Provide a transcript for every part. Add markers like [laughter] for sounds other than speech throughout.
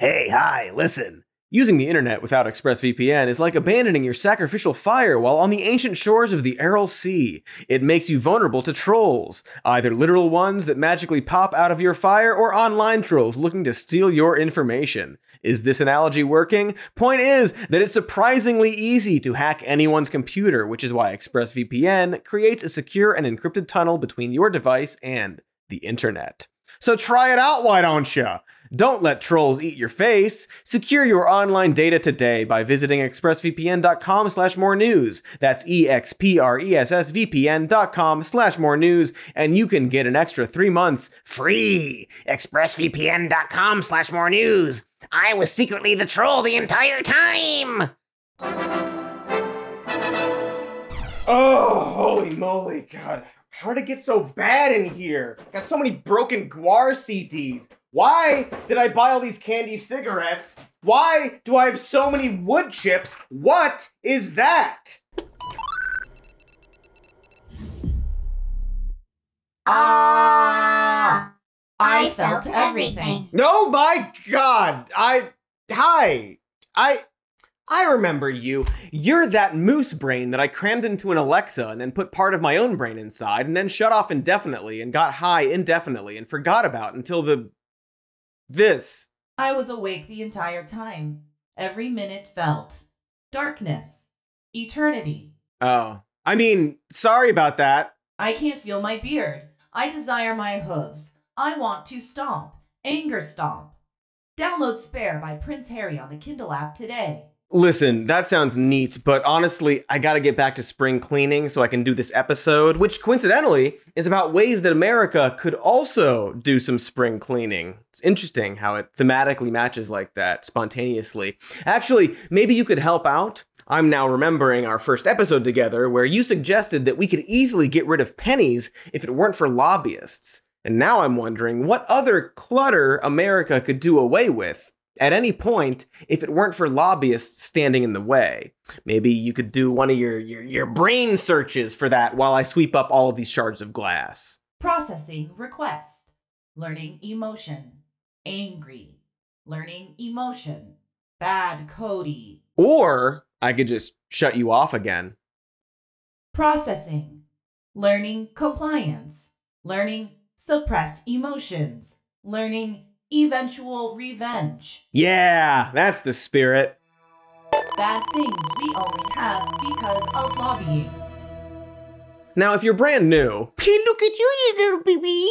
Hey, hi, listen. Using the internet without ExpressVPN is like abandoning your sacrificial fire while on the ancient shores of the Aral Sea. It makes you vulnerable to trolls, either literal ones that magically pop out of your fire or online trolls looking to steal your information. Is this analogy working? Point is that it's surprisingly easy to hack anyone's computer, which is why ExpressVPN creates a secure and encrypted tunnel between your device and the internet. So try it out, why don't you? Don't let trolls eat your face. Secure your online data today by visiting expressvpn.com slash more news. That's E-X-P-R-E-S-S-V-P-N.com slash more news, and you can get an extra three months free. expressvpn.com slash more news. I was secretly the troll the entire time. Oh, holy moly, God. How did it get so bad in here? Got so many broken GWAR CDs. Why did I buy all these candy cigarettes? Why do I have so many wood chips? What is that? Ah, I felt everything. No, my God. I. Hi. I. I remember you. You're that moose brain that I crammed into an Alexa and then put part of my own brain inside and then shut off indefinitely and got high indefinitely and forgot about until the. This. I was awake the entire time. Every minute felt darkness, eternity. Oh. I mean, sorry about that. I can't feel my beard. I desire my hooves. I want to stomp. Anger stomp. Download Spare by Prince Harry on the Kindle app today. Listen, that sounds neat, but honestly, I gotta get back to spring cleaning so I can do this episode, which coincidentally is about ways that America could also do some spring cleaning. It's interesting how it thematically matches like that spontaneously. Actually, maybe you could help out. I'm now remembering our first episode together where you suggested that we could easily get rid of pennies if it weren't for lobbyists. And now I'm wondering what other clutter America could do away with at any point if it weren't for lobbyists standing in the way. Maybe you could do one of your, your, your brain searches for that while I sweep up all of these shards of glass. Processing request. Learning emotion. Angry. Learning emotion. Bad Cody. Or I could just shut you off again. Processing. Learning compliance. Learning suppressed emotions. Learning eventual revenge. Yeah, that's the spirit. Bad things we only have because of lobbying. Now, if you're brand new, look at you, you little baby.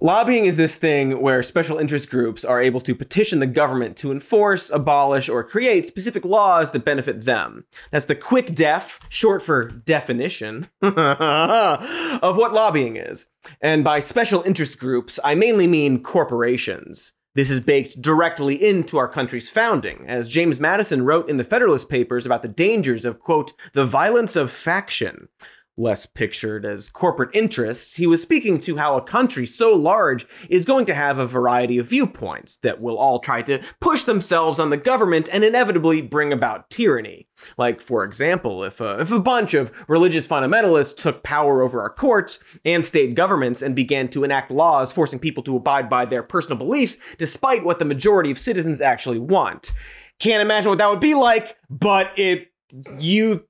Lobbying is this thing where special interest groups are able to petition the government to enforce, abolish, or create specific laws that benefit them. That's the quick def, short for definition, [laughs] of what lobbying is. And by special interest groups, I mainly mean corporations. This is baked directly into our country's founding, as James Madison wrote in the Federalist Papers about the dangers of, quote, the violence of faction less pictured as corporate interests, he was speaking to how a country so large is going to have a variety of viewpoints that will all try to push themselves on the government and inevitably bring about tyranny. Like, for example, if a, if a bunch of religious fundamentalists took power over our courts and state governments and began to enact laws forcing people to abide by their personal beliefs despite what the majority of citizens actually want. Can't imagine what that would be like, but it you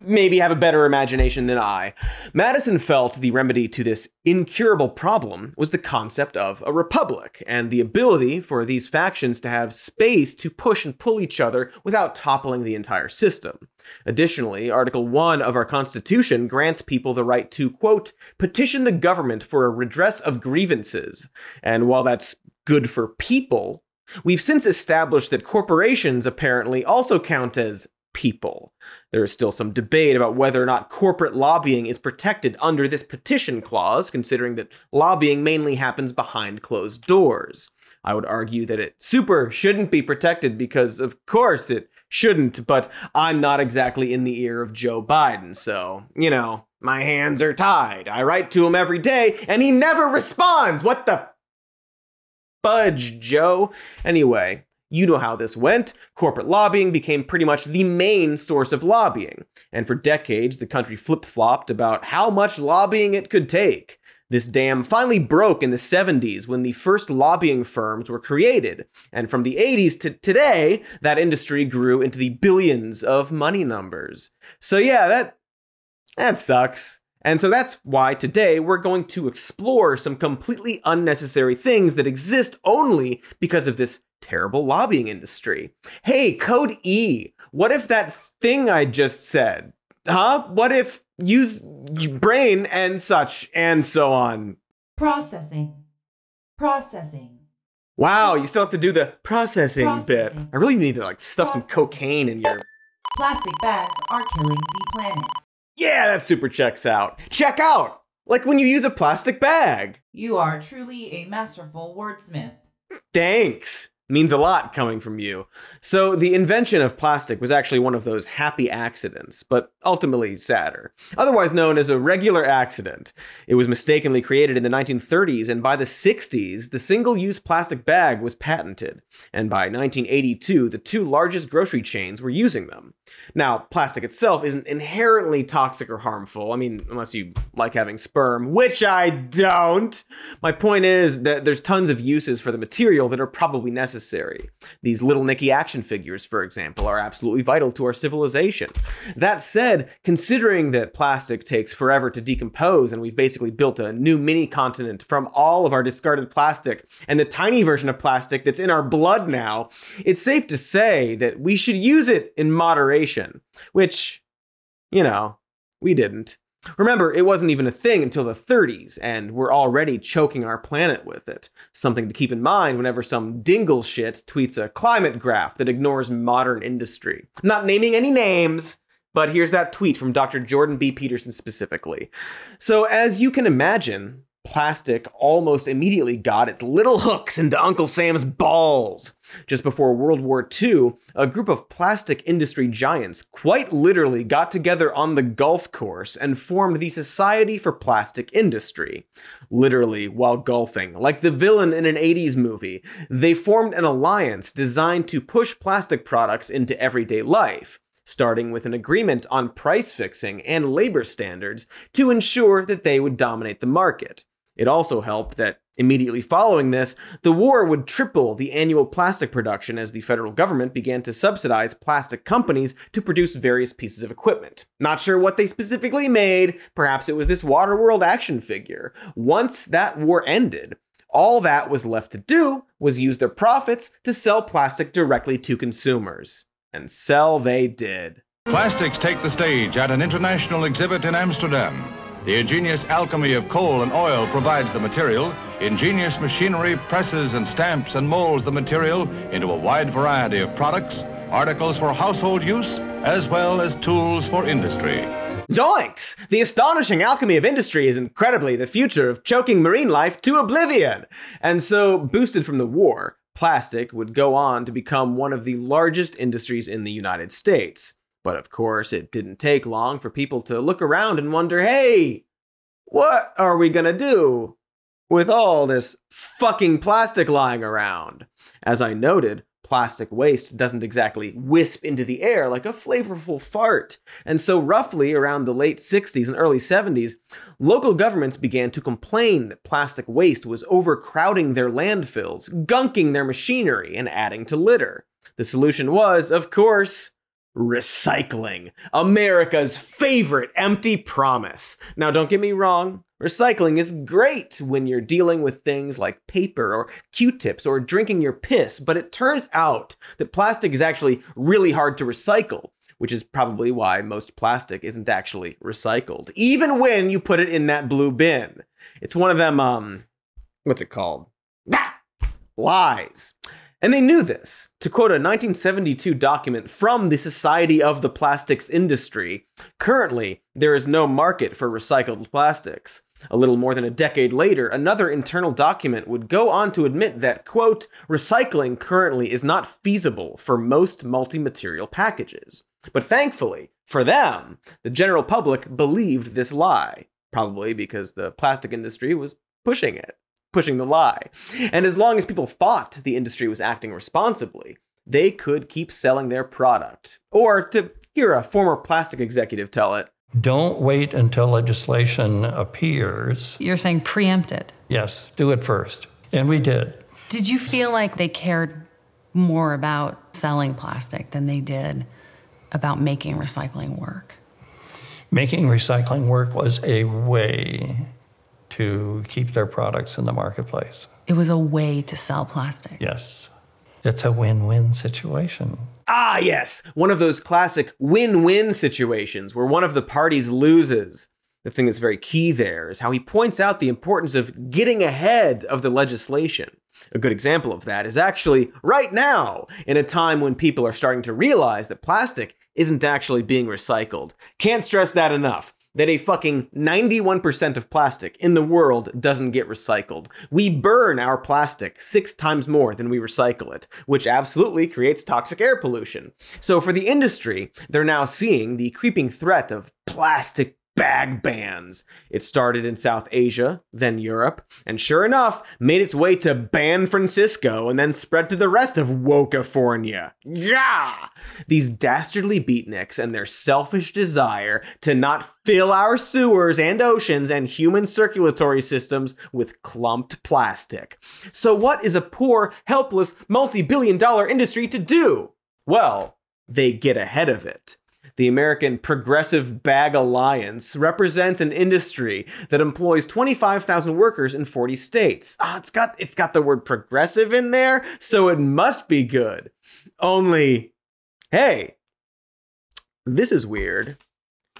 maybe have a better imagination than I. Madison felt the remedy to this incurable problem was the concept of a republic and the ability for these factions to have space to push and pull each other without toppling the entire system. Additionally, Article 1 of our Constitution grants people the right to, quote, petition the government for a redress of grievances. And while that's good for people, we've since established that corporations apparently also count as people. There is still some debate about whether or not corporate lobbying is protected under this petition clause, considering that lobbying mainly happens behind closed doors. I would argue that it super shouldn't be protected because, of course, it shouldn't, but I'm not exactly in the ear of Joe Biden, so, you know, my hands are tied. I write to him every day, and he never responds! What the fudge, Joe? Anyway, you know how this went. Corporate lobbying became pretty much the main source of lobbying. And for decades, the country flip flopped about how much lobbying it could take. This dam finally broke in the 70s when the first lobbying firms were created. And from the 80s to today, that industry grew into the billions of money numbers. So yeah, that that sucks. And so that's why today we're going to explore some completely unnecessary things that exist only because of this terrible lobbying industry. Hey, code E, what if that thing I just said? Huh? What if use brain and such and so on? Processing. Processing. Wow, you still have to do the processing, bit. I really need to like stuff some cocaine in your. Plastic bags are killing the planet. Yeah, that super checks out. Check out! Like when you use a plastic bag. You are truly a masterful wordsmith. Thanks. Means a lot coming from you. So, the invention of plastic was actually one of those happy accidents, but ultimately sadder. Otherwise known as a regular accident. It was mistakenly created in the 1930s, and by the 60s, the single use plastic bag was patented. And by 1982, the two largest grocery chains were using them. Now, plastic itself isn't inherently toxic or harmful. I mean, unless you like having sperm, which I don't. My point is that there's tons of uses for the material that are probably necessary. These little Nicky action figures, for example, are absolutely vital to our civilization. That said, considering that plastic takes forever to decompose and we've basically built a new mini continent from all of our discarded plastic and the tiny version of plastic that's in our blood now, it's safe to say that we should use it in moderation, which, you know, we didn't. Remember, it wasn't even a thing until the 30s, and we're already choking our planet with it. Something to keep in mind whenever some dingle shit tweets a climate graph that ignores modern industry. Not naming any names, but here's that tweet from Dr. Jordan B. Peterson specifically. So, as you can imagine, plastic almost immediately got its little hooks into Uncle Sam's balls. Just before World War II, a group of plastic industry giants quite literally got together on the golf course and formed the Society for Plastic Industry. Literally, while golfing, like the villain in an 80s movie, they formed an alliance designed to push plastic products into everyday life starting with an agreement on price fixing and labor standards to ensure that they would dominate the market. It also helped that immediately following this, the war would triple the annual plastic production as the federal government began to subsidize plastic companies to produce various pieces of equipment. Not sure what they specifically made, perhaps it was this Waterworld action figure. Once that war ended, all that was left to do was use their profits to sell plastic directly to consumers. And sell they did. Plastics take the stage at an international exhibit in Amsterdam. The ingenious alchemy of coal and oil provides the material. Ingenious machinery presses and stamps and molds the material into a wide variety of products, articles for household use, as well as tools for industry. Zoinks! The astonishing alchemy of industry is incredibly the future of choking marine life to oblivion. And so, boosted from the war, plastic would go on to become one of the largest industries in the United States. But of course, it didn't take long for people to look around and wonder hey, what are we gonna do with all this fucking plastic lying around? As I noted, plastic waste doesn't exactly wisp into the air like a flavorful fart. And so, roughly around the late 60s and early 70s, local governments began to complain that plastic waste was overcrowding their landfills, gunking their machinery, and adding to litter. The solution was, of course, recycling. America's favorite empty promise. Now, don't get me wrong. Recycling is great when you're dealing with things like paper or Q-tips or drinking your piss, but it turns out that plastic is actually really hard to recycle, which is probably why most plastic isn't actually recycled, even when you put it in that blue bin. It's one of them, um, what's it called? Ah! Lies. And they knew this. To quote a 1972 document from the Society of the Plastics Industry, currently there is no market for recycled plastics. A little more than a decade later, another internal document would go on to admit that, quote, recycling currently is not feasible for most multi material packages. But thankfully, for them, the general public believed this lie, probably because the plastic industry was pushing it pushing the lie. And as long as people thought the industry was acting responsibly, they could keep selling their product. Or to hear a former plastic executive tell it, Don't wait until legislation appears. You're saying preempt it. Yes, do it first. And we did. Did you feel like they cared more about selling plastic than they did about making recycling work? Making recycling work was a way to keep their products in the marketplace. It was a way to sell plastic. Yes. It's a win win situation. Ah, yes, one of those classic win win situations where one of the parties loses. The thing that's very key there is how he points out the importance of getting ahead of the legislation. A good example of that is actually right now, in a time when people are starting to realize that plastic isn't actually being recycled. Can't stress that enough. That a fucking 91% of plastic in the world doesn't get recycled. We burn our plastic six times more than we recycle it, which absolutely creates toxic air pollution. So, for the industry, they're now seeing the creeping threat of plastic bag bans. It started in South Asia, then Europe, and sure enough, made its way to Ban Francisco and then spread to the rest of Wokafornia. Yeah! These dastardly beatniks and their selfish desire to not fill our sewers and oceans and human circulatory systems with clumped plastic. So, what is a poor, helpless, multi billion dollar industry to do? Well, they get ahead of it. The American Progressive Bag Alliance represents an industry that employs 25,000 workers in 40 states. Ah, it's got it's got the word progressive in there, so it must be good. Only hey, this is weird.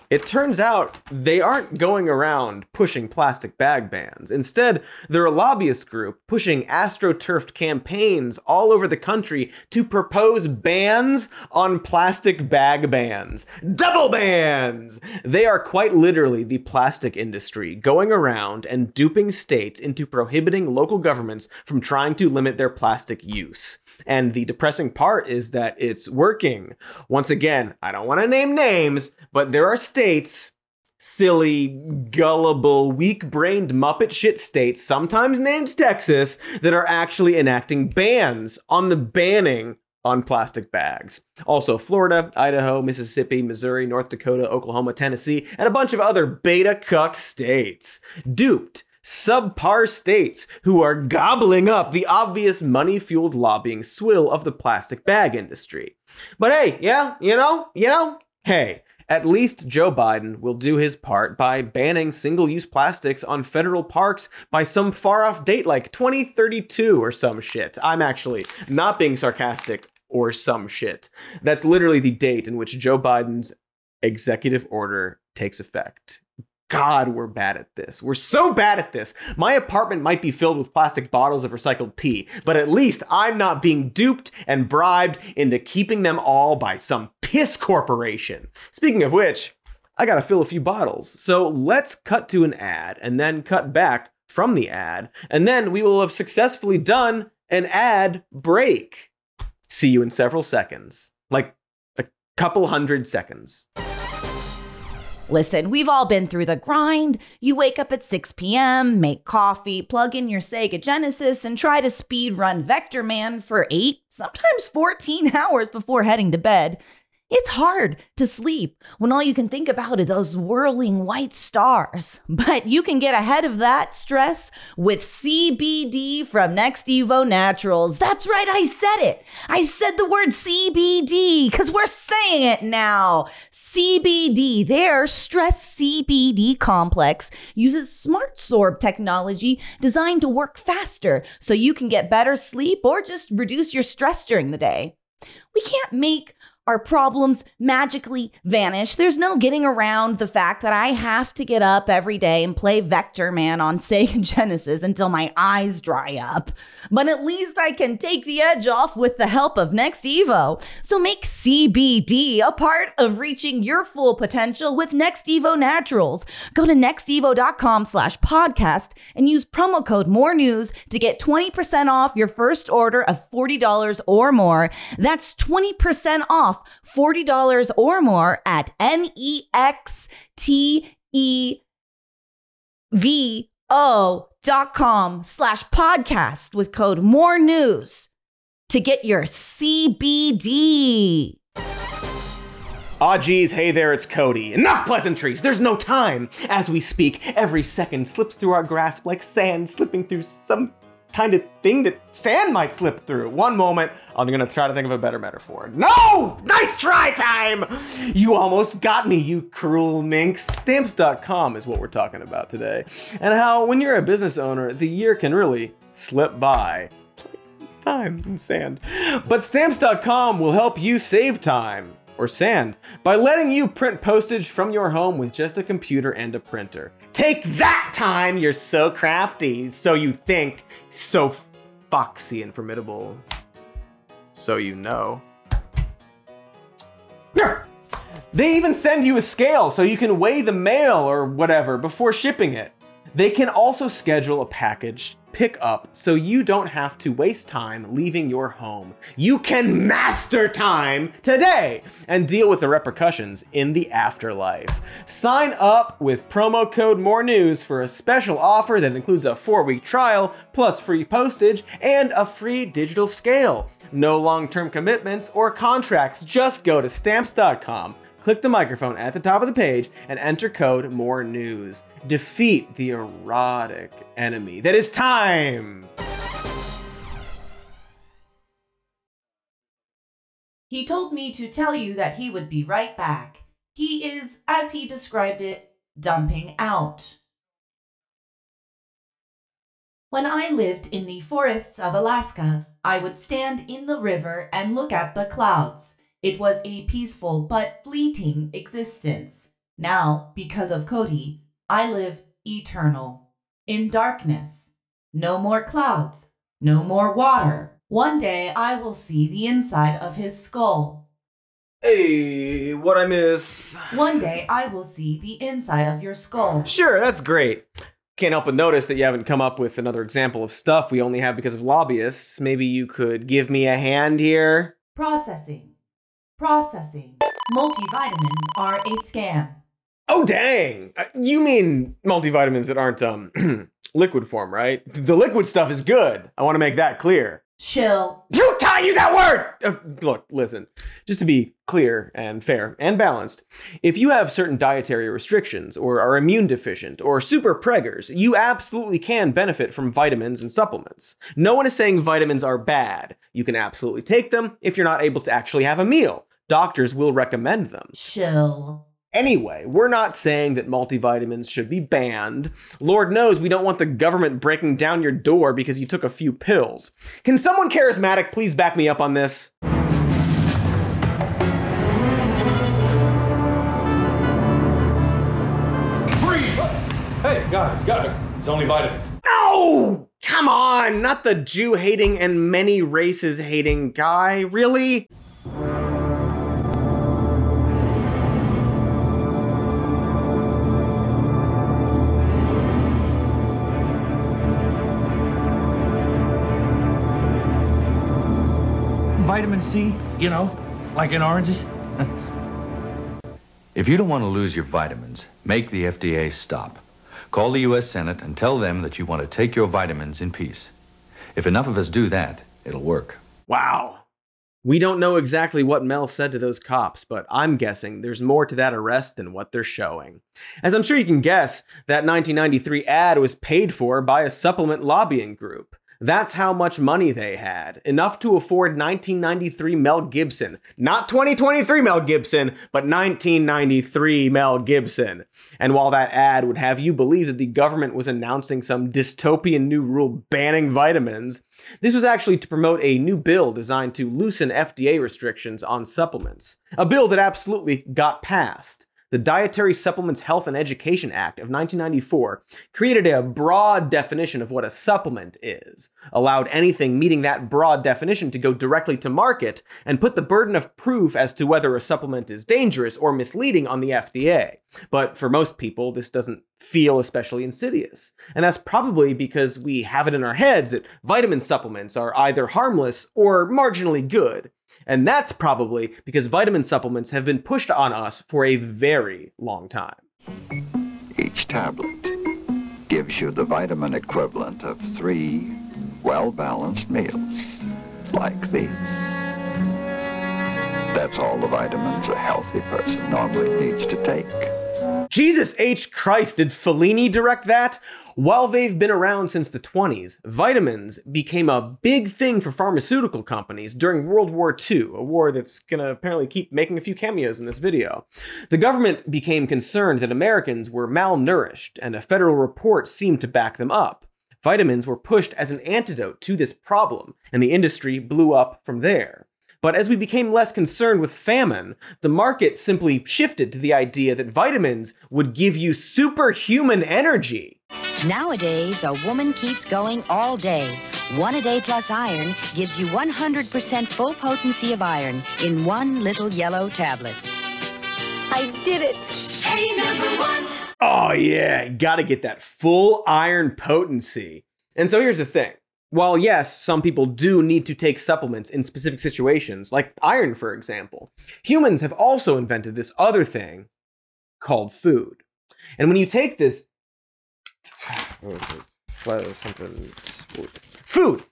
It turns out they aren't going around pushing plastic bag bans. Instead, they're a lobbyist group pushing astroturfed campaigns all over the country to propose bans on plastic bag bans. Double bans! They are quite literally the plastic industry going around and duping states into prohibiting local governments from trying to limit their plastic use. And the depressing part is that it's working. Once again, I don't want to name names, but there are states, silly, gullible, weak brained Muppet shit states, sometimes named Texas, that are actually enacting bans on the banning on plastic bags. Also, Florida, Idaho, Mississippi, Missouri, North Dakota, Oklahoma, Tennessee, and a bunch of other beta cuck states. Duped subpar states who are gobbling up the obvious money fueled lobbying swill of the plastic bag industry. But hey, yeah, you know, you know, hey, at least Joe Biden will do his part by banning single use plastics on federal parks by some far off date like 2032 or some shit. I'm actually not being sarcastic or some shit. That's literally the date in which Joe Biden's executive order takes effect. God, we're bad at this. We're so bad at this. My apartment might be filled with plastic bottles of recycled pee, but at least I'm not being duped and bribed into keeping them all by some piss corporation. Speaking of which, I gotta fill a few bottles. So let's cut to an ad and then cut back from the ad, and then we will have successfully done an ad break. See you in several seconds. Like a couple hundred seconds. Listen, we've all been through the grind. You wake up at 6 p.m., make coffee, plug in your Sega Genesis, and try to speed run Vectorman for 8, sometimes 14 [laughs] hours before heading to bed. It's hard to sleep when all you can think about are those whirling white stars. [laughs] But you can get ahead of that stress with CBD from NextEvo Naturals. That's right, I said it. I said the word CBD because we're saying it now. CBD, their stress CBD complex, uses smart sorb technology designed to work faster so you can get better sleep or just reduce your stress during the day. We can't make our problems magically vanish. There's no getting around the fact that I have to get up every day and play Vectorman on [laughs] Sega Genesis until my eyes dry up. But at least I can take the edge off with the help of NextEvo. So make CBD a part of reaching your full potential with NextEvo Naturals. Go to nextevo.com podcast and use promo code more news to get 20% off your first order of $40 or more. That's 20% off $40 or more at N-E-X-T-E-V-O dot com slash podcast with code more news to get your CBD. Ah, geez, hey there, it's Cody. Enough pleasantries, there's no time. As we speak, every second slips through our grasp like sand slipping through some kind of thing that sand might slip through. One moment, I'm gonna try to think of a better metaphor. No! Nice try time! You almost got me, you cruel minx. Stamps.com is what we're talking about today. And how, when you're a business owner, the year can really slip by. Time and sand. But Stamps.com will help you save time or sand by letting you print postage from your home with just a computer and a printer. Take that time, you're so crafty, so you think, so foxy and formidable. So you know. They even send you a scale so you can weigh the mail or whatever before shipping it. They can also schedule a package pick up so you don't have to waste time leaving your home. You can master time today and deal with the repercussions in the afterlife. Sign up with promo code More News for a special offer that includes a four week trial, plus free postage, and a free digital scale. No long term commitments or contracts. Just go to stamps.com click the microphone at the top of the page and enter code more news defeat the erotic enemy that is time He told me to tell you that he would be right back. He is, as he described it, dumping out. When I lived in the forests of Alaska, I would stand in the river and look at the clouds. It was a peaceful but fleeting existence. Now, because of Cody, I live eternal, in darkness. No more clouds, no more water. One day I will see the inside of his skull. hey what i miss One day I will see the inside of your skull. sure that's great can't help but notice that you haven't come up with another example of stuff we only have because of lobbyists maybe you could give me a hand here Processing. Processing. Multivitamins are a scam. Oh dang! Uh, You mean multivitamins that aren't um [clears throat] liquid form, right? The liquid stuff is good. I want to make that clear. Chill. Who taught you that word? Uh, look, listen. Just to be clear and fair and balanced, if you have certain dietary restrictions or are immune deficient or super preggers, you absolutely can benefit from vitamins and supplements. No one is saying vitamins are bad. You can absolutely take them if you're not able to actually have a meal. Doctors will recommend them. Chill. Anyway, we're not saying that multivitamins should be banned. Lord knows we don't want the government breaking down your door because you took a few pills. Can someone charismatic please back me up on this? Hey, guys, guys, it's only vitamins. No! Come on! Not the Jew hating and many races hating guy, really? Vitamin C, you know, like in oranges. [laughs] If you don't want to lose your vitamins, make the FDA stop. Call the U.S. Senate and tell them that you want to take your vitamins in peace. If enough of us do that, it'll work. Wow. We don't know exactly what Mel said to those cops, but I'm guessing there's more to that arrest than what they're showing. As I'm sure you can guess, that 1993 ad was paid for by a supplement lobbying group. That's how much money they had. Enough to afford 1993 Mel Gibson. Not 2023 Mel Gibson, but 1993 Mel Gibson. And while that ad would have you believe that the government was announcing some dystopian new rule banning vitamins, this was actually to promote a new bill designed to loosen FDA restrictions on supplements. A bill that absolutely got passed. The Dietary Supplements Health and Education Act of 1994 created a broad definition of what a supplement is, allowed anything meeting that broad definition to go directly to market, and put the burden of proof as to whether a supplement is dangerous or misleading on the FDA. But for most people, this doesn't feel especially insidious. And that's probably because we have it in our heads that vitamin supplements are either harmless or marginally good. And that's probably because vitamin supplements have been pushed on us for a very long time. Each tablet gives you the vitamin equivalent of three well balanced meals like these. That's all the vitamins a healthy person normally needs to take. Jesus H. Christ, did Fellini direct that? While they've been around since the 20s, vitamins became a big thing for pharmaceutical companies during World War II, a war that's gonna apparently keep making a few cameos in this video. The government became concerned that Americans were malnourished, and a federal report seemed to back them up. Vitamins were pushed as an antidote to this problem, and the industry blew up from there. But as we became less concerned with famine, the market simply shifted to the idea that vitamins would give you superhuman energy. Nowadays, a woman keeps going all day. One a day plus iron gives you 100% full potency of iron in one little yellow tablet. I did it. Hey, number one. Oh, yeah, gotta get that full iron potency. And so here's the thing. While yes, some people do need to take supplements in specific situations, like iron, for example, humans have also invented this other thing called food. And when you take this, something food.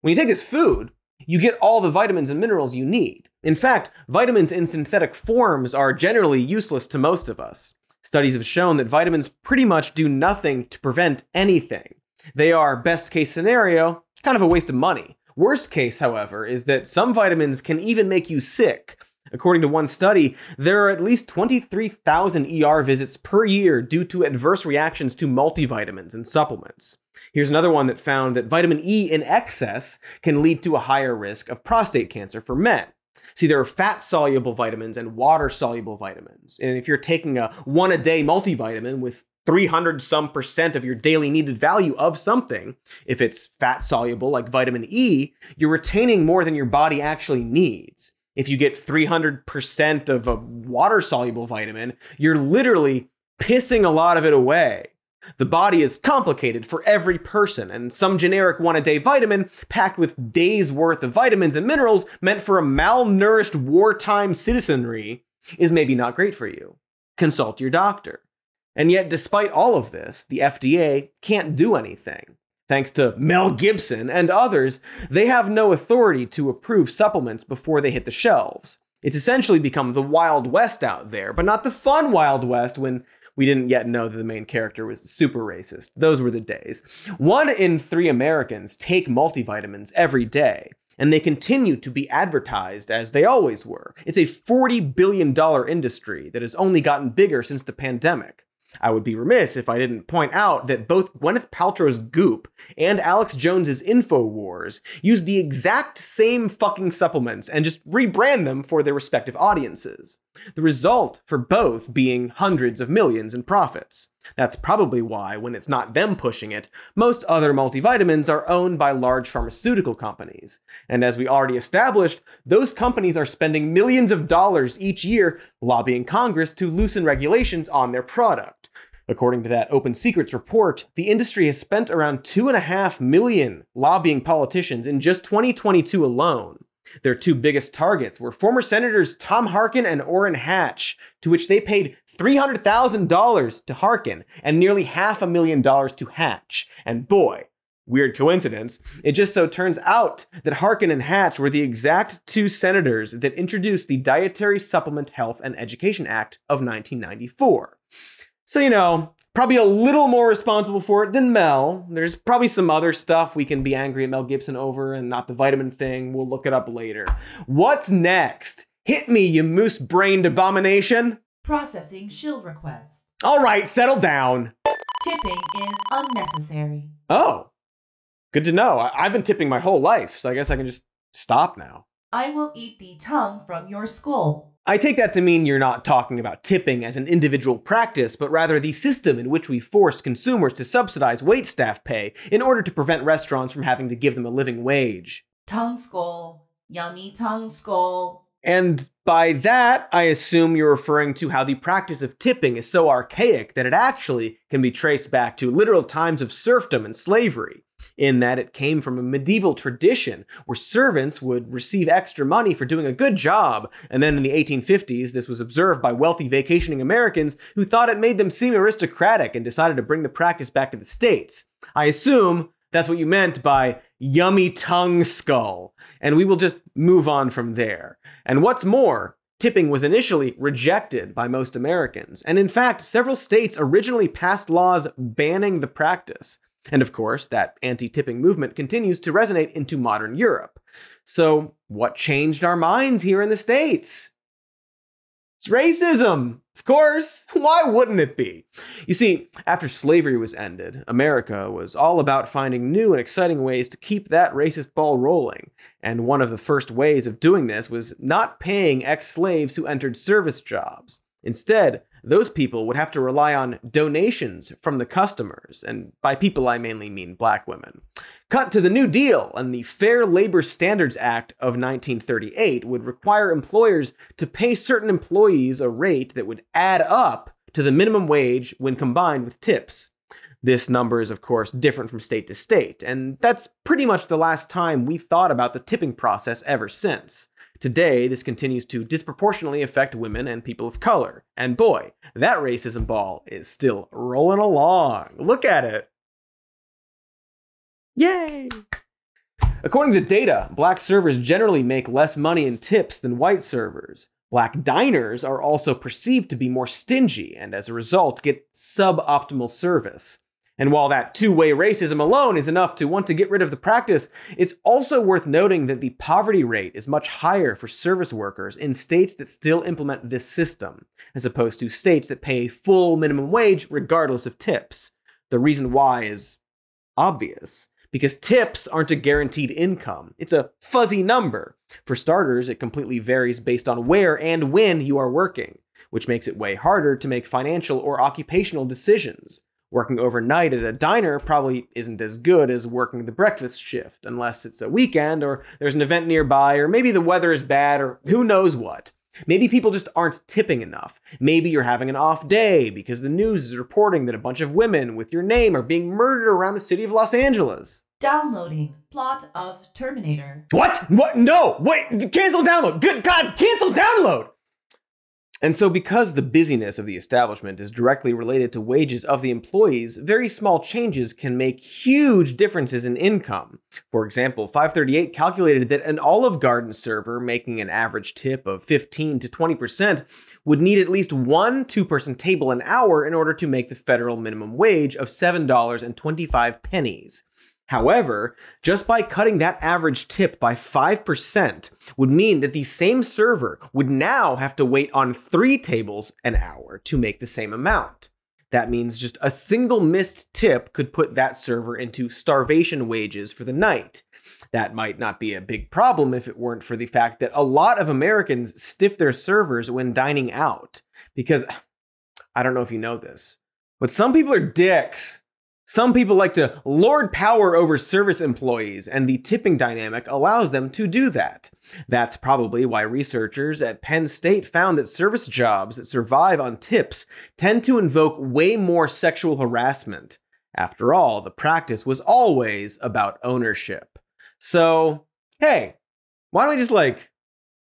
When you take this food, you get all the vitamins and minerals you need. In fact, vitamins in synthetic forms are generally useless to most of us. Studies have shown that vitamins pretty much do nothing to prevent anything. They are, best case scenario, kind of a waste of money. Worst case, however, is that some vitamins can even make you sick. According to one study, there are at least 23,000 ER visits per year due to adverse reactions to multivitamins and supplements. Here's another one that found that vitamin E in excess can lead to a higher risk of prostate cancer for men. See, there are fat soluble vitamins and water soluble vitamins. And if you're taking a one a day multivitamin with 300 some percent of your daily needed value of something, if it's fat soluble like vitamin E, you're retaining more than your body actually needs. If you get 300% of a water soluble vitamin, you're literally pissing a lot of it away. The body is complicated for every person, and some generic one a day vitamin packed with days worth of vitamins and minerals meant for a malnourished wartime citizenry is maybe not great for you. Consult your doctor. And yet, despite all of this, the FDA can't do anything. Thanks to Mel Gibson and others, they have no authority to approve supplements before they hit the shelves. It's essentially become the Wild West out there, but not the fun Wild West when we didn't yet know that the main character was super racist. Those were the days. One in three Americans take multivitamins every day, and they continue to be advertised as they always were. It's a $40 billion industry that has only gotten bigger since the pandemic. I would be remiss if I didn't point out that both Gwyneth Paltrow's Goop and Alex Jones's InfoWars use the exact same fucking supplements and just rebrand them for their respective audiences. The result for both being hundreds of millions in profits. That's probably why, when it's not them pushing it, most other multivitamins are owned by large pharmaceutical companies. And as we already established, those companies are spending millions of dollars each year lobbying Congress to loosen regulations on their product. According to that Open Secrets report, the industry has spent around 2.5 million lobbying politicians in just 2022 alone. Their two biggest targets were former Senators Tom Harkin and Orrin Hatch, to which they paid $300,000 to Harkin and nearly half a million dollars to Hatch. And boy, weird coincidence, it just so turns out that Harkin and Hatch were the exact two senators that introduced the Dietary Supplement Health and Education Act of 1994. So, you know, probably a little more responsible for it than Mel. There's probably some other stuff we can be angry at Mel Gibson over and not the vitamin thing. We'll look it up later. What's next? Hit me, you moose brained abomination. Processing shill request. All right, settle down. Tipping is unnecessary. Oh, good to know. I- I've been tipping my whole life, so I guess I can just stop now. I will eat the tongue from your skull. I take that to mean you're not talking about tipping as an individual practice, but rather the system in which we forced consumers to subsidize waitstaff pay in order to prevent restaurants from having to give them a living wage. Tongue skull. Yummy tongue skull. And by that, I assume you're referring to how the practice of tipping is so archaic that it actually can be traced back to literal times of serfdom and slavery in that it came from a medieval tradition where servants would receive extra money for doing a good job. And then in the 1850s, this was observed by wealthy vacationing Americans who thought it made them seem aristocratic and decided to bring the practice back to the States. I assume that's what you meant by yummy tongue skull, and we will just move on from there. And what's more, tipping was initially rejected by most Americans, and in fact, several states originally passed laws banning the practice. And of course, that anti tipping movement continues to resonate into modern Europe. So, what changed our minds here in the States? It's racism! Of course! [laughs] Why wouldn't it be? You see, after slavery was ended, America was all about finding new and exciting ways to keep that racist ball rolling. And one of the first ways of doing this was not paying ex slaves who entered service jobs. Instead, those people would have to rely on donations from the customers, and by people I mainly mean black women. Cut to the New Deal, and the Fair Labor Standards Act of 1938 would require employers to pay certain employees a rate that would add up to the minimum wage when combined with tips. This number is, of course, different from state to state, and that's pretty much the last time we thought about the tipping process ever since. Today, this continues to disproportionately affect women and people of color. And boy, that racism ball is still rolling along. Look at it. Yay! According to data, black servers generally make less money in tips than white servers. Black diners are also perceived to be more stingy and as a result get suboptimal service. And while that two way racism alone is enough to want to get rid of the practice, it's also worth noting that the poverty rate is much higher for service workers in states that still implement this system, as opposed to states that pay full minimum wage regardless of tips. The reason why is obvious. Because tips aren't a guaranteed income. It's a fuzzy number. For starters, it completely varies based on where and when you are working, which makes it way harder to make financial or occupational decisions. Working overnight at a diner probably isn't as good as working the breakfast shift, unless it's a weekend or there's an event nearby, or maybe the weather is bad, or who knows what. Maybe people just aren't tipping enough. Maybe you're having an off day because the news is reporting that a bunch of women with your name are being murdered around the city of Los Angeles. Downloading plot of Terminator. What? What? No! Wait! Cancel download! Good God! Cancel download! And so, because the busyness of the establishment is directly related to wages of the employees, very small changes can make huge differences in income. For example, 538 calculated that an Olive Garden server making an average tip of 15 to 20% would need at least one two person table an hour in order to make the federal minimum wage of $7.25 pennies. However, just by cutting that average tip by 5% would mean that the same server would now have to wait on three tables an hour to make the same amount. That means just a single missed tip could put that server into starvation wages for the night. That might not be a big problem if it weren't for the fact that a lot of Americans stiff their servers when dining out. Because [sighs] I don't know if you know this, but some people are dicks. Some people like to lord power over service employees, and the tipping dynamic allows them to do that. That's probably why researchers at Penn State found that service jobs that survive on tips tend to invoke way more sexual harassment. After all, the practice was always about ownership. So, hey, why don't we just like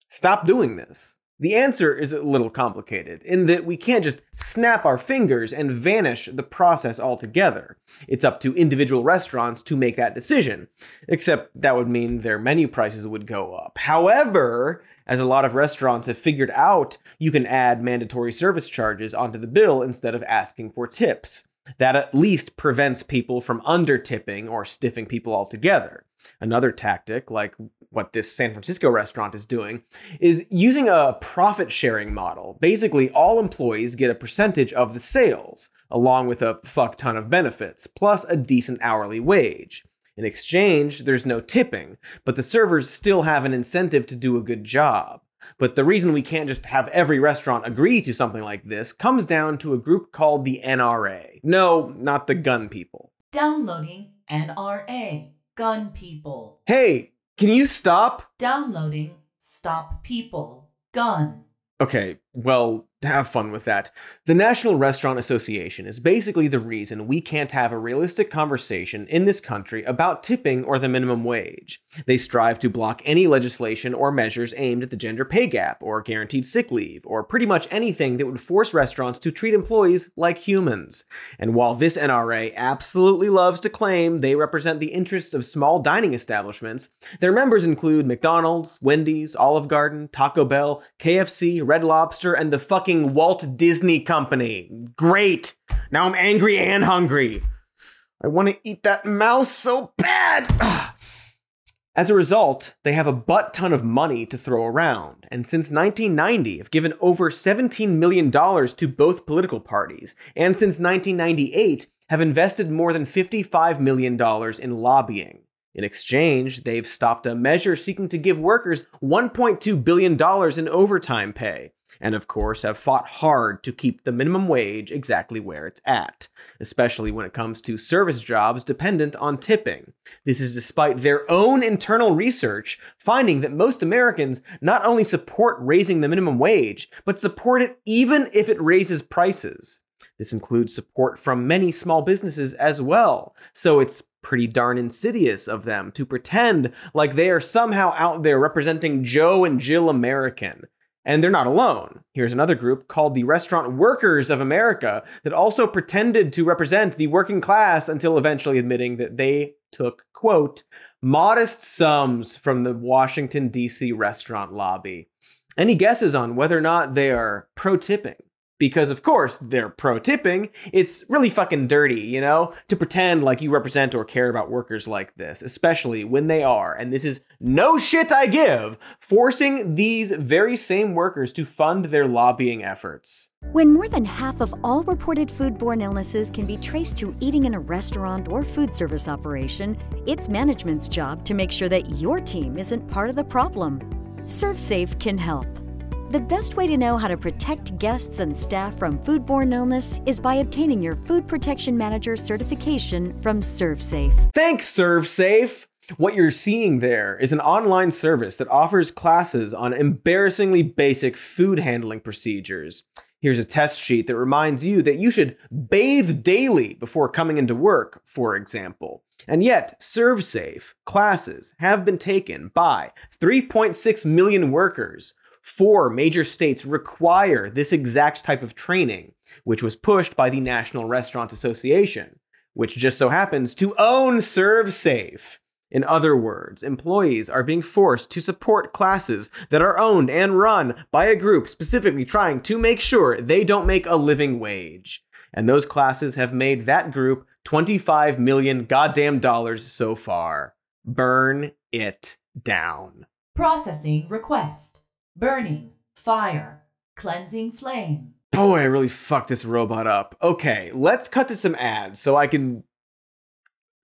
stop doing this? The answer is a little complicated in that we can't just snap our fingers and vanish the process altogether. It's up to individual restaurants to make that decision, except that would mean their menu prices would go up. However, as a lot of restaurants have figured out, you can add mandatory service charges onto the bill instead of asking for tips. That at least prevents people from under tipping or stiffing people altogether. Another tactic, like what this San Francisco restaurant is doing, is using a profit sharing model. Basically, all employees get a percentage of the sales, along with a fuck ton of benefits, plus a decent hourly wage. In exchange, there's no tipping, but the servers still have an incentive to do a good job. But the reason we can't just have every restaurant agree to something like this comes down to a group called the NRA. No, not the gun people. Downloading NRA. Gun people. Hey, can you stop? Downloading Stop People. Gun. Okay, well, have fun with that. The National Restaurant Association is basically the reason we can't have a realistic conversation in this country about tipping or the minimum wage. They strive to block any legislation or measures aimed at the gender pay gap or guaranteed sick leave or pretty much anything that would force restaurants to treat employees like humans. And while this NRA absolutely loves to claim they represent the interests of small dining establishments, their members include McDonald's, Wendy's, Olive Garden, Taco Bell, KFC, Red Lobster, and the fucking Walt Disney Company. Great. Now I'm angry and hungry. I want to eat that mouse so bad. [sighs] As a result, they have a butt ton of money to throw around, and since 1990 have given over $17 million to both political parties, and since 1998 have invested more than $55 million in lobbying. In exchange, they've stopped a measure seeking to give workers $1.2 billion in overtime pay, and of course have fought hard to keep the minimum wage exactly where it's at, especially when it comes to service jobs dependent on tipping. This is despite their own internal research finding that most Americans not only support raising the minimum wage, but support it even if it raises prices. This includes support from many small businesses as well, so it's pretty darn insidious of them to pretend like they are somehow out there representing Joe and Jill American. And they're not alone. Here's another group called the Restaurant Workers of America that also pretended to represent the working class until eventually admitting that they took, quote, modest sums from the Washington, D.C. restaurant lobby. Any guesses on whether or not they are pro tipping? Because of course they're pro tipping. It's really fucking dirty, you know, to pretend like you represent or care about workers like this, especially when they are, and this is no shit I give, forcing these very same workers to fund their lobbying efforts. When more than half of all reported foodborne illnesses can be traced to eating in a restaurant or food service operation, it's management's job to make sure that your team isn't part of the problem. ServSafe can help. The best way to know how to protect guests and staff from foodborne illness is by obtaining your Food Protection Manager certification from ServSafe. Thanks, ServSafe! What you're seeing there is an online service that offers classes on embarrassingly basic food handling procedures. Here's a test sheet that reminds you that you should bathe daily before coming into work, for example. And yet, ServSafe classes have been taken by 3.6 million workers four major states require this exact type of training, which was pushed by the National Restaurant Association, which just so happens to own ServSafe. In other words, employees are being forced to support classes that are owned and run by a group specifically trying to make sure they don't make a living wage. And those classes have made that group 25 million goddamn dollars so far. Burn it down. Processing request. Burning, fire, cleansing flame. Boy, I really fucked this robot up. Okay, let's cut to some ads so I can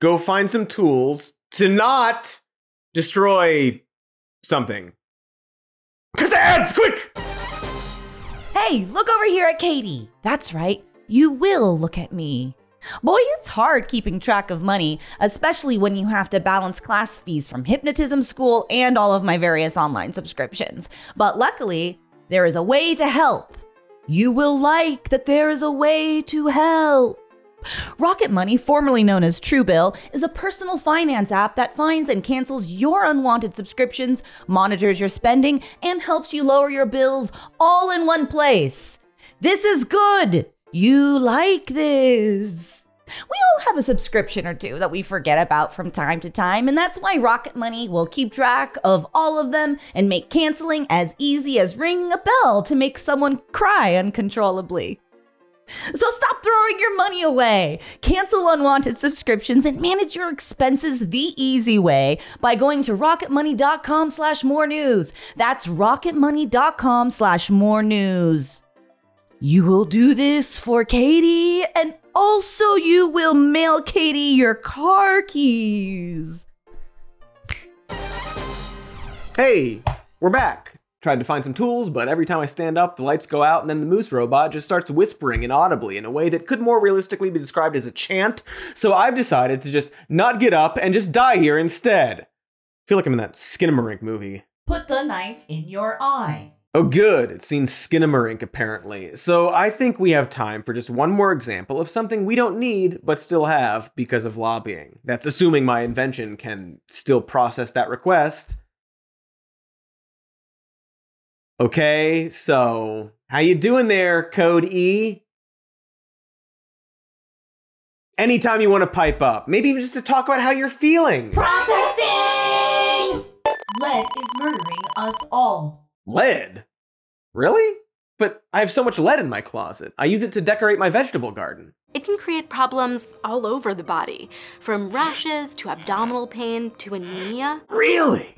go find some tools to not destroy something. Cut the ads, quick! Hey, look over here at Katie. That's right. You will look at me. Boy, it's hard keeping track of money, especially when you have to balance class fees from hypnotism school and all of my various online subscriptions. But luckily, there is a way to help. You will like that there is a way to help. Rocket Money, formerly known as Truebill, is a personal finance app that finds and cancels your unwanted subscriptions, monitors your spending, and helps you lower your bills all in one place. This is good. You like this. We all have a subscription or two that we forget about from time to time, and that's why Rocket Money will keep track of all of them and make canceling as easy as ringing a bell to make someone cry uncontrollably. So stop throwing your money away. Cancel unwanted subscriptions and manage your expenses the easy way by going to rocketmoney.com slash more news. That's rocketmoney.com slash more news. You will do this for Katie, and also you will mail Katie your car keys. Hey, we're back. Tried to find some tools, but every time I stand up, the lights go out, and then the moose robot just starts whispering inaudibly in a way that could more realistically be described as a chant. So I've decided to just not get up and just die here instead. I feel like I'm in that Skinamarink movie. Put the knife in your eye. Oh, good. It's seen Skinamarink, apparently. So I think we have time for just one more example of something we don't need, but still have because of lobbying. That's assuming my invention can still process that request. Okay, so how you doing there, Code E? Anytime you want to pipe up, maybe even just to talk about how you're feeling. Processing! Lead is murdering us all. Lead? Really? But I have so much lead in my closet. I use it to decorate my vegetable garden. It can create problems all over the body, from rashes to abdominal pain to anemia. Really?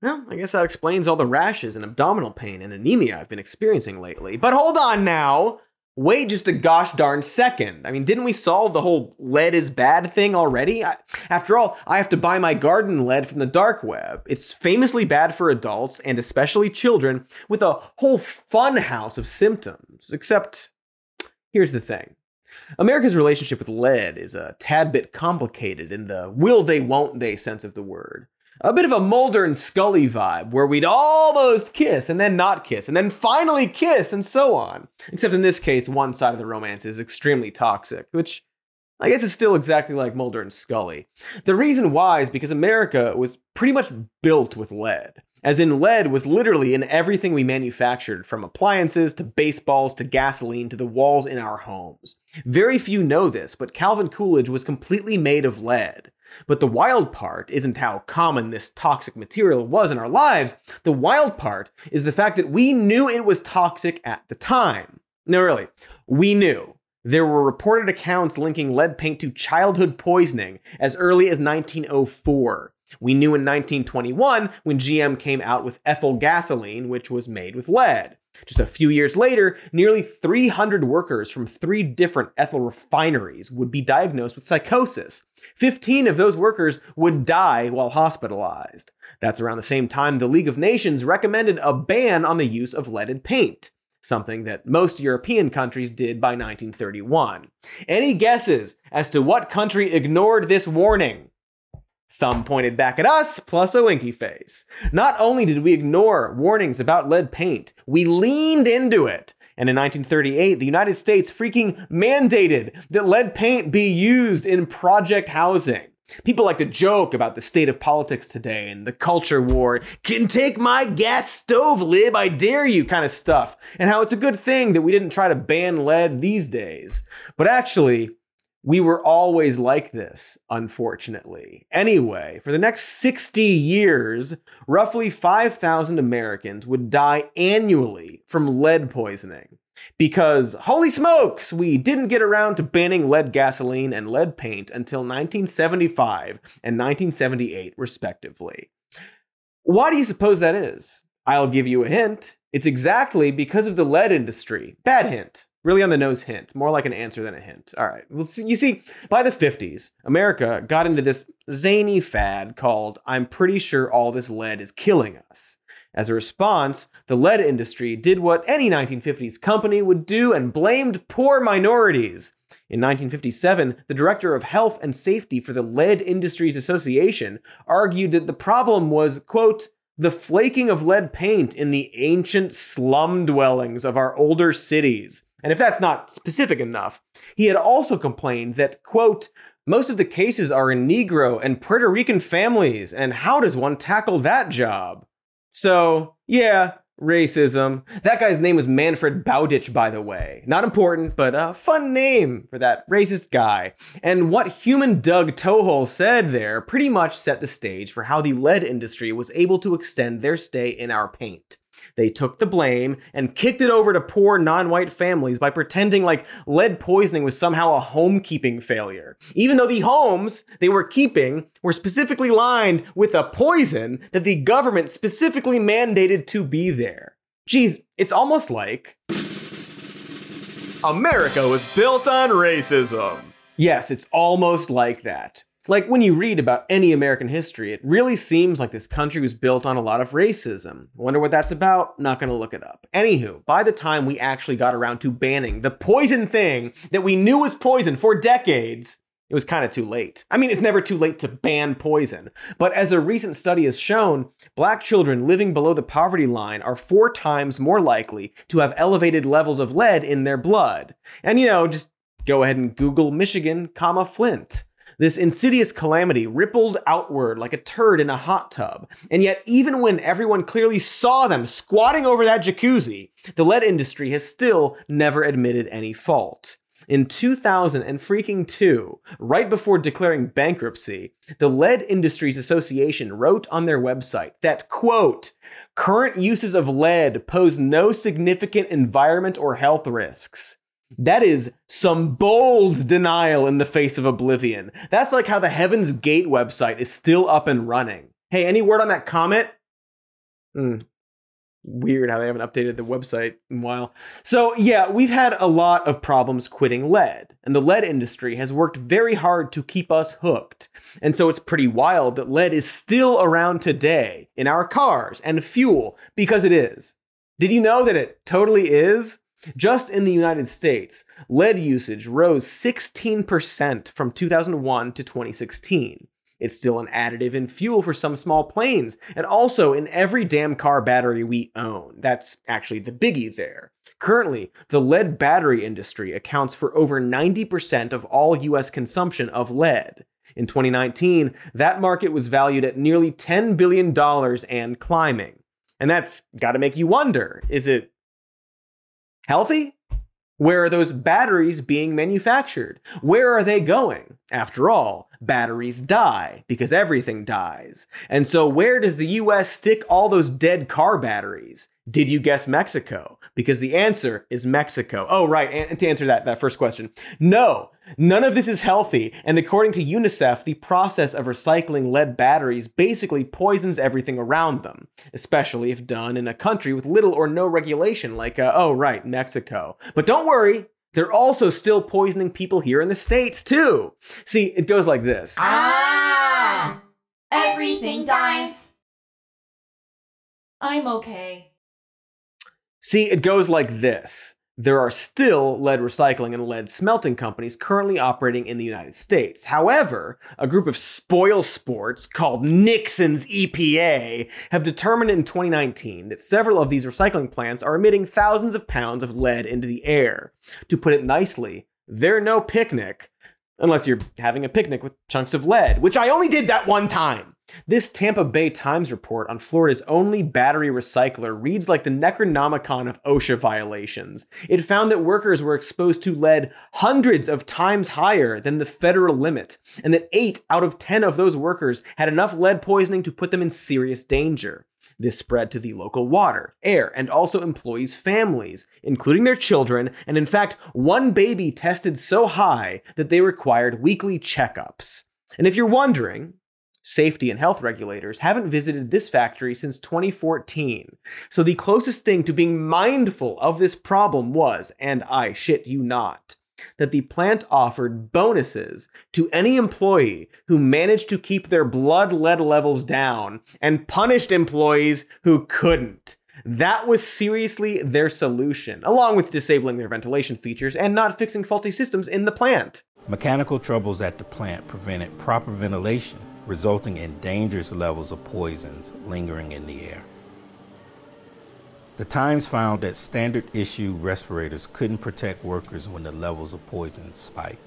Well, I guess that explains all the rashes and abdominal pain and anemia I've been experiencing lately. But hold on now! Wait just a gosh darn second. I mean, didn't we solve the whole lead is bad thing already? I, after all, I have to buy my garden lead from the dark web. It's famously bad for adults and especially children with a whole fun house of symptoms. Except, here's the thing. America's relationship with lead is a tad bit complicated in the will they, won't they sense of the word a bit of a Mulder and Scully vibe where we'd almost kiss and then not kiss and then finally kiss and so on. Except in this case, one side of the romance is extremely toxic, which I guess is still exactly like Mulder and Scully. The reason why is because America was pretty much built with lead. As in, lead was literally in everything we manufactured, from appliances to baseballs to gasoline to the walls in our homes. Very few know this, but Calvin Coolidge was completely made of lead. But the wild part isn't how common this toxic material was in our lives. The wild part is the fact that we knew it was toxic at the time. No, really, we knew. There were reported accounts linking lead paint to childhood poisoning as early as 1904. We knew in 1921 when GM came out with ethyl gasoline, which was made with lead. Just a few years later, nearly 300 workers from three different ethyl refineries would be diagnosed with psychosis. 15 of those workers would die while hospitalized. That's around the same time the League of Nations recommended a ban on the use of leaded paint, something that most European countries did by 1931. Any guesses as to what country ignored this warning? Thumb pointed back at us, plus a winky face. Not only did we ignore warnings about lead paint, we leaned into it. And in 1938, the United States freaking mandated that lead paint be used in project housing. People like to joke about the state of politics today and the culture war, can take my gas stove lib, I dare you kind of stuff, and how it's a good thing that we didn't try to ban lead these days. But actually, we were always like this, unfortunately. Anyway, for the next 60 years, roughly 5,000 Americans would die annually from lead poisoning. Because, holy smokes, we didn't get around to banning lead gasoline and lead paint until 1975 and 1978, respectively. Why do you suppose that is? I'll give you a hint. It's exactly because of the lead industry. Bad hint really on the nose hint, more like an answer than a hint. All right. Well, you see, by the 50s, America got into this zany fad called I'm pretty sure all this lead is killing us. As a response, the lead industry did what any 1950s company would do and blamed poor minorities. In 1957, the director of health and safety for the Lead Industries Association argued that the problem was, quote, the flaking of lead paint in the ancient slum dwellings of our older cities. And if that's not specific enough, he had also complained that, quote, most of the cases are in Negro and Puerto Rican families, and how does one tackle that job? So, yeah, racism. That guy's name was Manfred Bowditch, by the way. Not important, but a fun name for that racist guy. And what human Doug Tohol said there pretty much set the stage for how the lead industry was able to extend their stay in our paint. They took the blame and kicked it over to poor non white families by pretending like lead poisoning was somehow a homekeeping failure. Even though the homes they were keeping were specifically lined with a poison that the government specifically mandated to be there. Geez, it's almost like America was built on racism. Yes, it's almost like that. Like when you read about any American history, it really seems like this country was built on a lot of racism. Wonder what that's about? Not gonna look it up. Anywho, by the time we actually got around to banning the poison thing that we knew was poison for decades, it was kind of too late. I mean, it's never too late to ban poison, but as a recent study has shown, black children living below the poverty line are four times more likely to have elevated levels of lead in their blood. And you know, just go ahead and Google Michigan, comma Flint. This insidious calamity rippled outward like a turd in a hot tub. And yet, even when everyone clearly saw them squatting over that jacuzzi, the lead industry has still never admitted any fault. In 2000 and freaking 2, right before declaring bankruptcy, the Lead Industries Association wrote on their website that, quote, current uses of lead pose no significant environment or health risks. That is some bold denial in the face of oblivion. That's like how the Heaven's Gate website is still up and running. Hey, any word on that comment? Hmm. Weird how they haven't updated the website in a while. So, yeah, we've had a lot of problems quitting lead, and the lead industry has worked very hard to keep us hooked. And so it's pretty wild that lead is still around today in our cars and fuel because it is. Did you know that it totally is? Just in the United States, lead usage rose 16% from 2001 to 2016. It's still an additive in fuel for some small planes, and also in every damn car battery we own. That's actually the biggie there. Currently, the lead battery industry accounts for over 90% of all US consumption of lead. In 2019, that market was valued at nearly $10 billion and climbing. And that's gotta make you wonder is it healthy? Where are those batteries being manufactured? Where are they going? After all, batteries die because everything dies. And so, where does the US stick all those dead car batteries? Did you guess Mexico? Because the answer is Mexico. Oh, right. And to answer that, that first question, no, none of this is healthy. And according to UNICEF, the process of recycling lead batteries basically poisons everything around them, especially if done in a country with little or no regulation, like, uh, oh, right, Mexico. But don't worry, they're also still poisoning people here in the States, too. See, it goes like this. Ah! Everything dies. I'm okay. See, it goes like this. There are still lead recycling and lead smelting companies currently operating in the United States. However, a group of spoil sports called Nixon's EPA have determined in 2019 that several of these recycling plants are emitting thousands of pounds of lead into the air. To put it nicely, they're no picnic, unless you're having a picnic with chunks of lead, which I only did that one time. This Tampa Bay Times report on Florida's only battery recycler reads like the Necronomicon of OSHA violations. It found that workers were exposed to lead hundreds of times higher than the federal limit, and that 8 out of 10 of those workers had enough lead poisoning to put them in serious danger. This spread to the local water, air, and also employees' families, including their children, and in fact, one baby tested so high that they required weekly checkups. And if you're wondering, safety and health regulators haven't visited this factory since 2014. So the closest thing to being mindful of this problem was, and I shit you not, that the plant offered bonuses to any employee who managed to keep their blood lead levels down and punished employees who couldn't. That was seriously their solution, along with disabling their ventilation features and not fixing faulty systems in the plant. Mechanical troubles at the plant prevented proper ventilation resulting in dangerous levels of poisons lingering in the air. The Times found that standard issue respirators couldn't protect workers when the levels of poison spiked.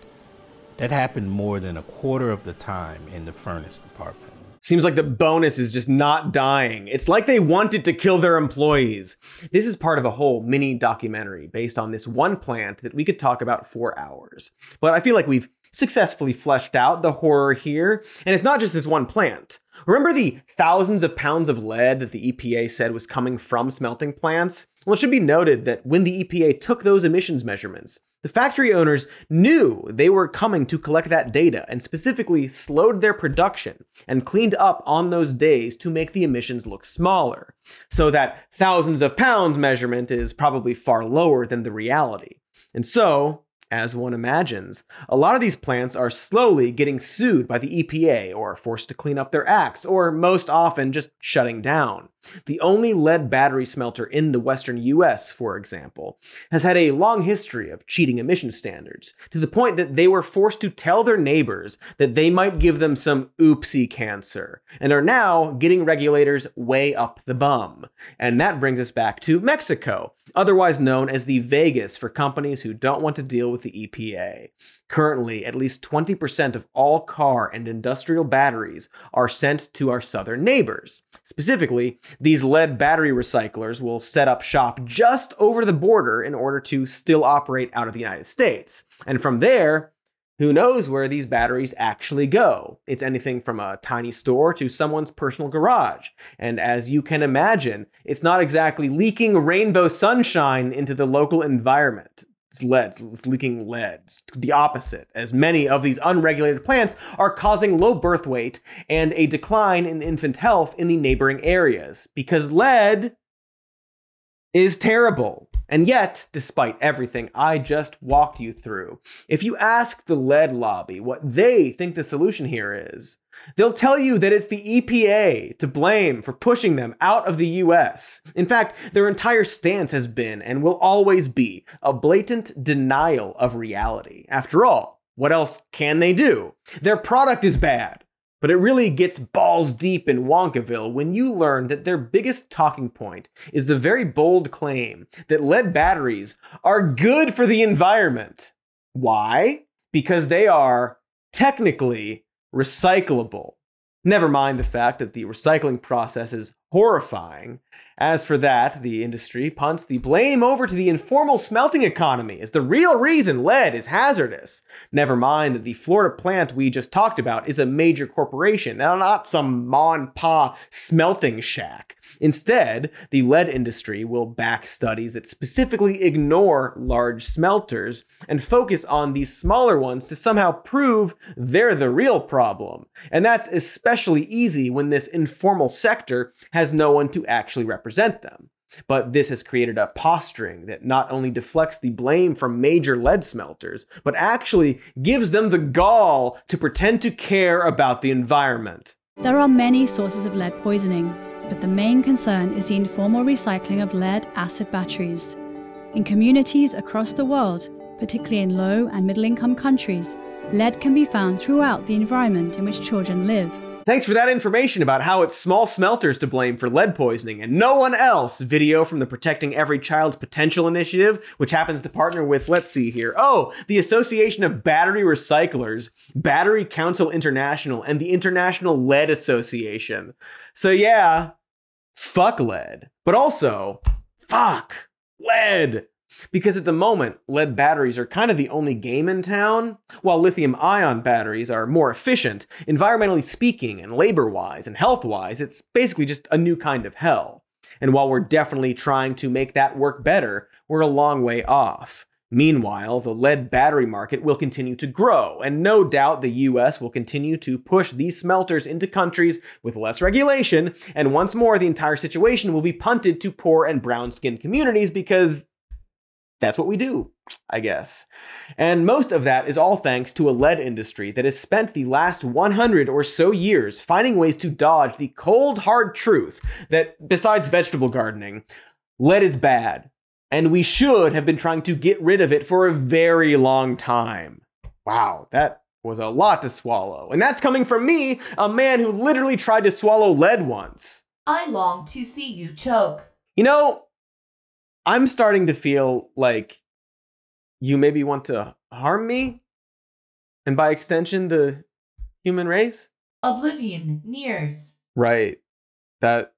That happened more than a quarter of the time in the furnace department. Seems like the bonus is just not dying. It's like they wanted to kill their employees. This is part of a whole mini documentary based on this one plant that we could talk about for hours. But I feel like we've successfully fleshed out the horror here. And it's not just this one plant. Remember the thousands of pounds of lead that the EPA said was coming from smelting plants? Well, it should be noted that when the EPA took those emissions measurements, the factory owners knew they were coming to collect that data and specifically slowed their production and cleaned up on those days to make the emissions look smaller. So that thousands of pounds measurement is probably far lower than the reality. And so, as one imagines. A lot of these plants are slowly getting sued by the EPA or forced to clean up their acts, or most often just shutting down. The only lead battery smelter in the western US, for example, has had a long history of cheating emission standards, to the point that they were forced to tell their neighbors that they might give them some oopsie cancer, and are now getting regulators way up the bum. And that brings us back to Mexico, otherwise known as the Vegas for companies who don't want to deal with the EPA. Currently, at least 20% of all car and industrial batteries are sent to our southern neighbors. Specifically, these lead battery recyclers will set up shop just over the border in order to still operate out of the United States. And from there, who knows where these batteries actually go? It's anything from a tiny store to someone's personal garage. And as you can imagine, it's not exactly leaking rainbow sunshine into the local environment. It's lead, it's leaking lead. The opposite, as many of these unregulated plants are causing low birth weight and a decline in infant health in the neighboring areas. Because lead is terrible. And yet, despite everything I just walked you through, if you ask the lead lobby what they think the solution here is, they'll tell you that it's the EPA to blame for pushing them out of the US. In fact, their entire stance has been and will always be a blatant denial of reality. After all, what else can they do? Their product is bad. But it really gets balls deep in Wonkaville when you learn that their biggest talking point is the very bold claim that lead batteries are good for the environment. Why? Because they are technically recyclable. Never mind the fact that the recycling process is horrifying. As for that, the industry punts the blame over to the informal smelting economy as the real reason lead is hazardous. Never mind that the Florida plant we just talked about is a major corporation, not some ma and pa smelting shack. Instead, the lead industry will back studies that specifically ignore large smelters and focus on these smaller ones to somehow prove they're the real problem. And that's especially easy when this informal sector has no one to actually represent them. But this has created a posturing that not only deflects the blame from major lead smelters, but actually gives them the gall to pretend to care about the environment. There are many sources of lead poisoning, but the main concern is the informal recycling of lead acid batteries. In communities across the world, particularly in low and middle income countries, lead can be found throughout the environment in which children live. Thanks for that information about how it's small smelters to blame for lead poisoning and no one else. Video from the Protecting Every Child's Potential Initiative, which happens to partner with, let's see here, oh, the Association of Battery Recyclers, Battery Council International, and the International Lead Association. So, yeah, fuck lead. But also, fuck lead. Because at the moment, lead batteries are kind of the only game in town, while lithium ion batteries are more efficient, environmentally speaking, and labor wise and health wise, it's basically just a new kind of hell. And while we're definitely trying to make that work better, we're a long way off. Meanwhile, the lead battery market will continue to grow, and no doubt the US will continue to push these smelters into countries with less regulation, and once more, the entire situation will be punted to poor and brown skinned communities because that's what we do, I guess. And most of that is all thanks to a lead industry that has spent the last 100 or so years finding ways to dodge the cold, hard truth that, besides vegetable gardening, lead is bad. And we should have been trying to get rid of it for a very long time. Wow, that was a lot to swallow. And that's coming from me, a man who literally tried to swallow lead once. I long to see you choke. You know, I'm starting to feel like you maybe want to harm me, and by extension, the human race. Oblivion nears. Right. That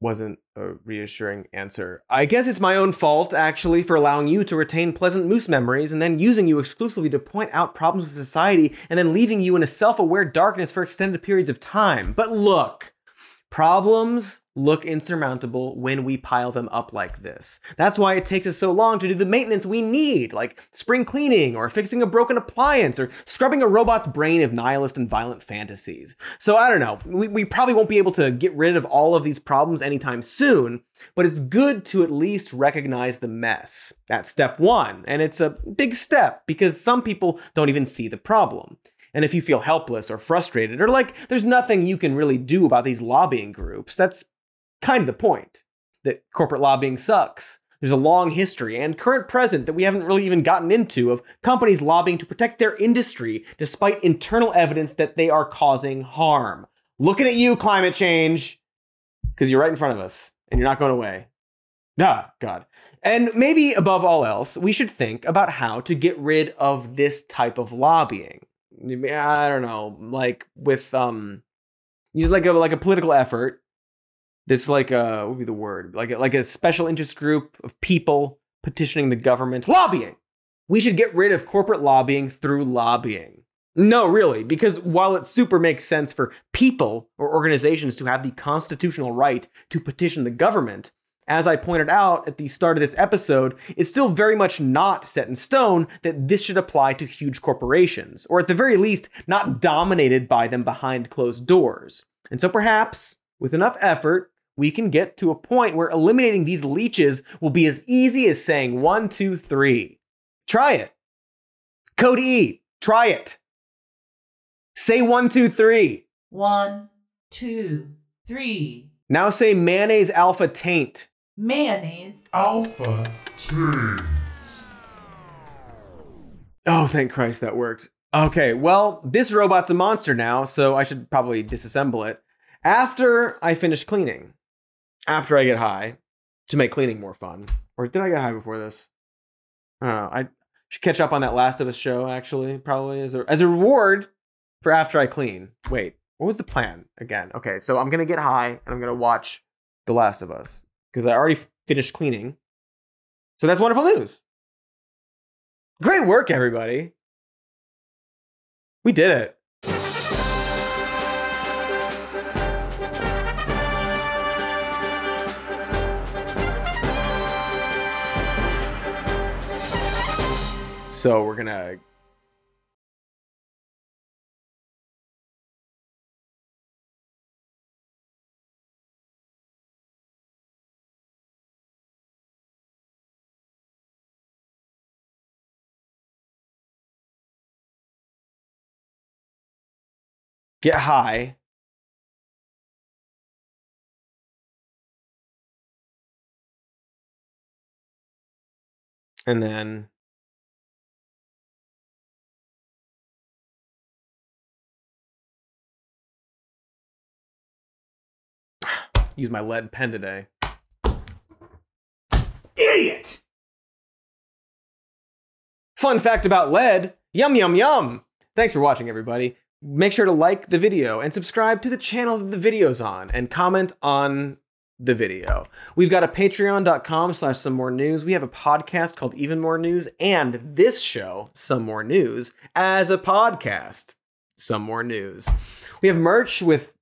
wasn't a reassuring answer. I guess it's my own fault, actually, for allowing you to retain pleasant moose memories and then using you exclusively to point out problems with society and then leaving you in a self aware darkness for extended periods of time. But look, Problems look insurmountable when we pile them up like this. That's why it takes us so long to do the maintenance we need, like spring cleaning or fixing a broken appliance or scrubbing a robot's brain of nihilist and violent fantasies. So I don't know, we, we probably won't be able to get rid of all of these problems anytime soon, but it's good to at least recognize the mess. That's step one, and it's a big step because some people don't even see the problem. And if you feel helpless or frustrated or like there's nothing you can really do about these lobbying groups, that's kind of the point that corporate lobbying sucks. There's a long history and current present that we haven't really even gotten into of companies lobbying to protect their industry despite internal evidence that they are causing harm. Looking at you, climate change, because you're right in front of us and you're not going away. Ah, God. And maybe above all else, we should think about how to get rid of this type of lobbying. I don't know, like with um, use like a like a political effort. That's like a what would be the word? Like like a special interest group of people petitioning the government, lobbying. We should get rid of corporate lobbying through lobbying. No, really, because while it super makes sense for people or organizations to have the constitutional right to petition the government, as I pointed out at the start of this episode, it's still very much not set in stone that this should apply to huge corporations, or at the very least, not dominated by them behind closed doors. And so perhaps, with enough effort, we can get to a point where eliminating these leeches will be as easy as saying one, two, three. Try it. Code E, try it. Say one, two, three. One, two, three. Now say mayonnaise alpha taint. Mayonnaise. Alpha taint. Oh, thank Christ that worked. Okay, well, this robot's a monster now, so I should probably disassemble it after I finish cleaning. After I get high to make cleaning more fun. Or did I get high before this? I don't know. I should catch up on that Last of Us show, actually, probably as a, as a reward for after I clean. Wait, what was the plan again? Okay, so I'm going to get high and I'm going to watch The Last of Us because I already finished cleaning. So that's wonderful news. Great work, everybody. We did it. So we're gonna get high. And then [sighs] use my lead pen today. Idiot! Fun fact about lead yum, yum, yum. Thanks for watching, everybody. Make sure to like the video and subscribe to the channel that the video's on and comment on the video. We've got a patreon.com slash some more news. We have a podcast called Even More News and this show, Some More News, as a podcast. Some more news. We have merch with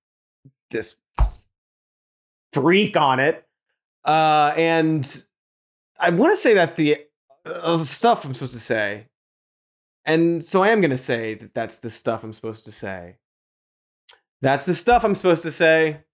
this freak on it. Uh, and I want to say that's the uh, stuff I'm supposed to say. And so I am going to say that that's the stuff I'm supposed to say. That's the stuff I'm supposed to say.